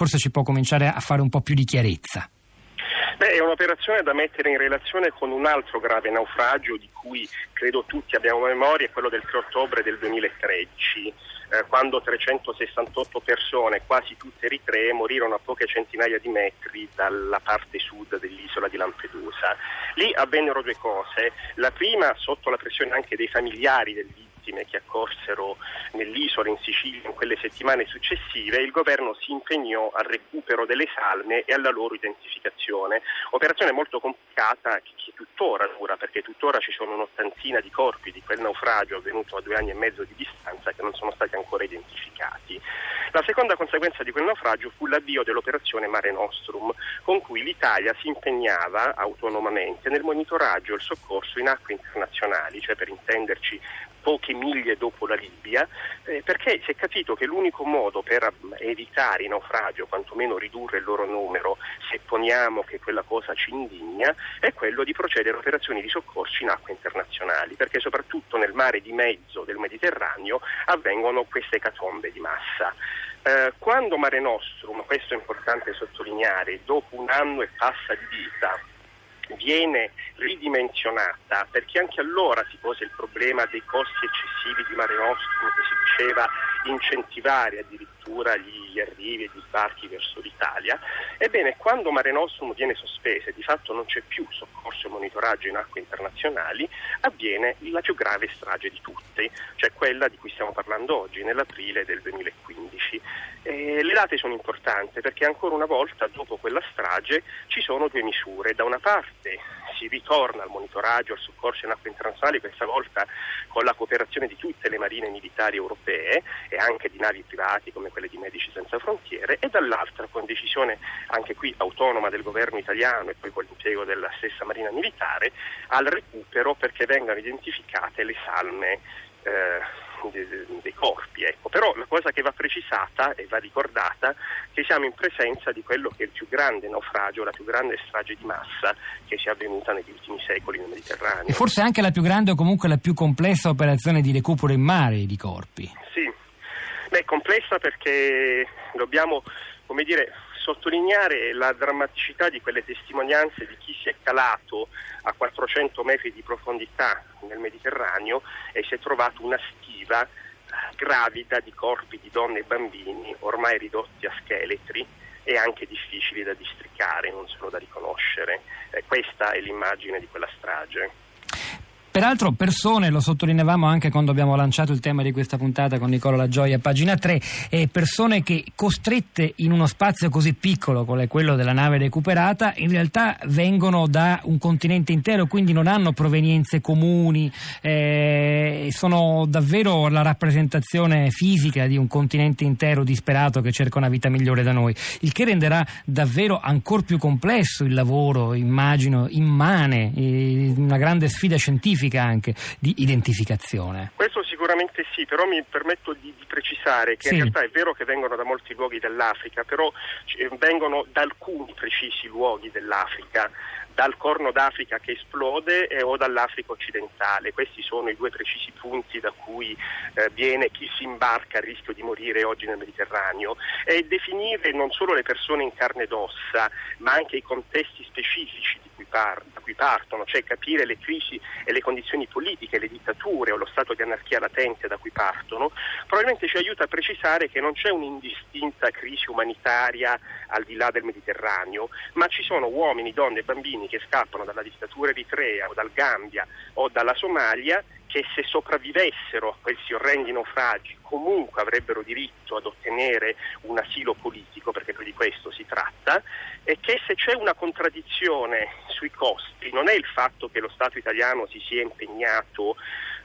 forse ci può cominciare a fare un po' più di chiarezza. Beh, è un'operazione da mettere in relazione con un altro grave naufragio di cui credo tutti abbiamo memoria, quello del 3 ottobre del 2013, eh, quando 368 persone, quasi tutte eritree, morirono a poche centinaia di metri dalla parte sud dell'isola di Lampedusa. Lì avvennero due cose. La prima, sotto la pressione anche dei familiari dell'isola, vittime che accorsero nell'isola in Sicilia in quelle settimane successive, il governo si impegnò al recupero delle salme e alla loro identificazione. Operazione molto complicata che, tuttora dura, perché tuttora ci sono un'ottantina di corpi di quel naufragio avvenuto a due anni e mezzo di distanza che non sono stati ancora identificati. La seconda conseguenza di quel naufragio fu l'avvio dell'operazione Mare Nostrum, con cui l'Italia si impegnava autonomamente nel monitoraggio e il soccorso in acque internazionali, cioè per intenderci poche miglia dopo la Libia, eh, perché si è capito che l'unico modo per evitare i naufragi o quantomeno ridurre il loro numero, se poniamo che quella cosa ci indigna, è quello di procedere a operazioni di soccorso in acque internazionali, perché soprattutto nel mare di mezzo del Mediterraneo avvengono queste catombe di massa. Eh, quando Mare Nostrum, questo è importante sottolineare, dopo un anno e passa di vita, viene ridimensionata perché anche allora si pose il problema dei costi eccessivi di Mare Nostrum che si diceva incentivare addirittura gli arrivi e gli sbarchi verso l'Italia. Ebbene, quando Mare Nostrum viene sospesa e di fatto non c'è più soccorso e monitoraggio in acque internazionali, avviene la più grave strage di tutte, cioè quella di cui stiamo parlando oggi, nell'aprile del 2015. E le date sono importanti perché ancora una volta dopo quella strage ci sono due misure. Da una parte si ritorna al monitoraggio, al soccorso in acque internazionali, questa volta con la cooperazione di tutte le marine militari europee e anche di navi private come quelle di Medici Senza Frontiere e dall'altra con decisione anche qui autonoma del governo italiano e poi con l'impiego della stessa marina militare al recupero perché vengano identificate le salme eh, dei corpi. Ecco. Però la cosa che va precisata e va ricordata è che siamo in presenza di quello che è il più grande naufragio, la più grande strage di massa che sia avvenuta negli ultimi secoli nel Mediterraneo. E forse anche la più grande o comunque la più complessa operazione di recupero in mare di corpi. Sì, Beh, complessa perché dobbiamo, come dire, sottolineare la drammaticità di quelle testimonianze di chi si è calato a 400 metri di profondità nel Mediterraneo e si è trovato una stiva gravida di corpi di donne e bambini ormai ridotti a scheletri e anche difficili da districare, non solo da riconoscere. Eh, questa è l'immagine di quella strage. Peraltro persone, lo sottolineavamo anche quando abbiamo lanciato il tema di questa puntata con Nicola La Gioia, pagina 3, eh, persone che costrette in uno spazio così piccolo come quello della nave recuperata, in realtà vengono da un continente intero, quindi non hanno provenienze comuni, eh, sono davvero la rappresentazione fisica di un continente intero disperato che cerca una vita migliore da noi, il che renderà davvero ancora più complesso il lavoro, immagino, immane, eh, una grande sfida scientifica specifica anche di identificazione. Questo sicuramente sì, però mi permetto di, di precisare che sì. in realtà è vero che vengono da molti luoghi dell'Africa, però eh, vengono da alcuni precisi luoghi dell'Africa dal Corno d'Africa che esplode eh, o dall'Africa occidentale. Questi sono i due precisi punti da cui eh, viene chi si imbarca a rischio di morire oggi nel Mediterraneo e definire non solo le persone in carne ed ossa, ma anche i contesti specifici di cui par- da cui partono, cioè capire le crisi e le condizioni politiche, le dittature o lo stato di anarchia latente da cui partono, probabilmente ci aiuta a precisare che non c'è un'indistinta crisi umanitaria al di là del Mediterraneo, ma ci sono uomini, donne e bambini che scappano dalla dittatura eritrea o dal Gambia o dalla Somalia che se sopravvivessero a questi orrendi naufragi comunque avrebbero diritto ad ottenere un asilo politico, perché poi di questo si tratta, e che se c'è una contraddizione sui costi non è il fatto che lo Stato italiano si sia impegnato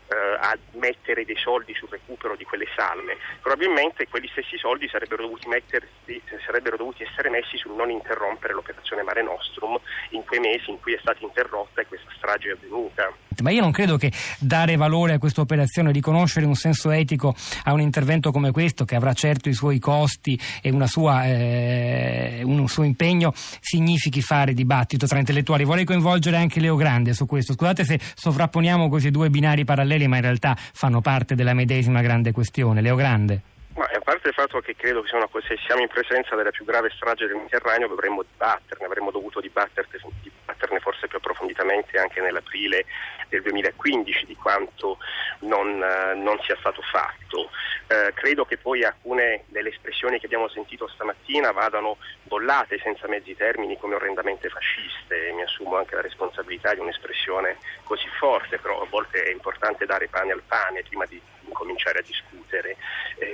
eh, a mettere dei soldi sul recupero di quelle salme. Probabilmente quegli stessi soldi sarebbero dovuti, mettersi, sarebbero dovuti, essere messi sul non interrompere l'operazione Mare Nostrum in quei mesi in cui è stata interrotta e questa strage è avvenuta. Ma io non credo che dare valore a questa operazione, riconoscere un senso etico a un intervento come questo, che avrà certo i suoi costi e sua, eh, un suo impegno, significhi fare dibattito tra intellettuali. Vorrei coinvolgere anche Leo Grande su questo. Scusate se sovrapponiamo questi due binari paralleli ma in realtà fanno parte della medesima grande questione. Leo Grande. Ma a parte il fatto che credo che una, se siamo in presenza della più grave strage del Mediterraneo dovremmo dibatterne, avremmo dovuto dibatterne, dibatterne forse più approfonditamente anche nell'aprile del 2015 di quanto non, uh, non sia stato fatto. Uh, credo che poi alcune delle espressioni che abbiamo sentito stamattina vadano bollate senza mezzi termini come orrendamente fasciste, mi assumo anche la responsabilità di un'espressione così forte, però a volte è importante dare pane al pane prima di cominciare a discutere.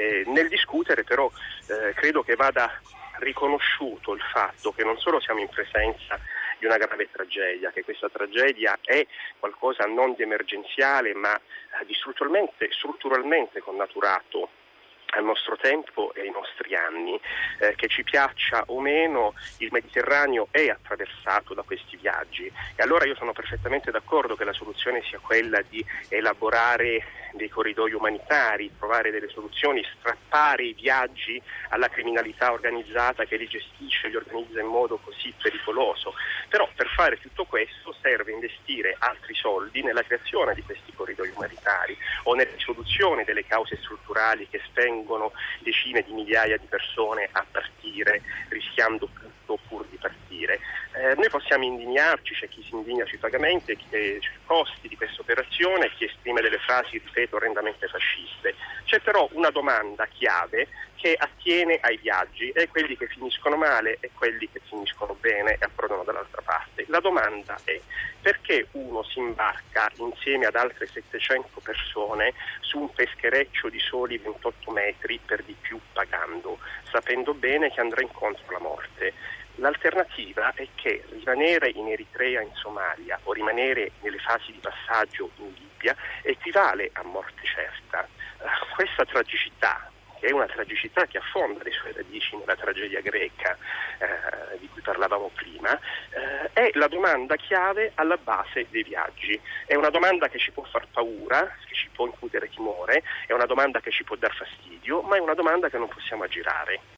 Eh, nel discutere però eh, credo che vada riconosciuto il fatto che non solo siamo in presenza di una grave tragedia, che questa tragedia è qualcosa non di emergenziale ma eh, di strutturalmente, strutturalmente connaturato al nostro tempo e ai nostri anni. Eh, che ci piaccia o meno, il Mediterraneo è attraversato da questi viaggi e allora io sono perfettamente d'accordo che la soluzione sia quella di elaborare dei corridoi umanitari, trovare delle soluzioni, strappare i viaggi alla criminalità organizzata che li gestisce, li organizza in modo così pericoloso. Però per fare tutto questo serve investire altri soldi nella creazione di questi corridoi umanitari o nella risoluzione delle cause strutturali che spengono decine di migliaia di persone a partire rischiando tutto pur di partire. Eh, noi possiamo indignarci, c'è chi si indigna chi, eh, sui costi di questa operazione, chi esprime delle frasi, ripeto, orrendamente fasciste. C'è però una domanda chiave che attiene ai viaggi e quelli che finiscono male e quelli che finiscono bene e approdano dall'altra parte. La domanda è perché uno si imbarca insieme ad altre 700 persone su un peschereccio di soli 28 metri per di più pagando, sapendo bene che andrà incontro alla morte? L'alternativa è che rimanere in Eritrea, in Somalia o rimanere nelle fasi di passaggio in Libia equivale a morte certa. Uh, questa tragicità, che è una tragicità che affonda le sue radici nella tragedia greca eh, di cui parlavamo prima, eh, è la domanda chiave alla base dei viaggi. È una domanda che ci può far paura, che ci può incutere timore, è una domanda che ci può dar fastidio, ma è una domanda che non possiamo aggirare.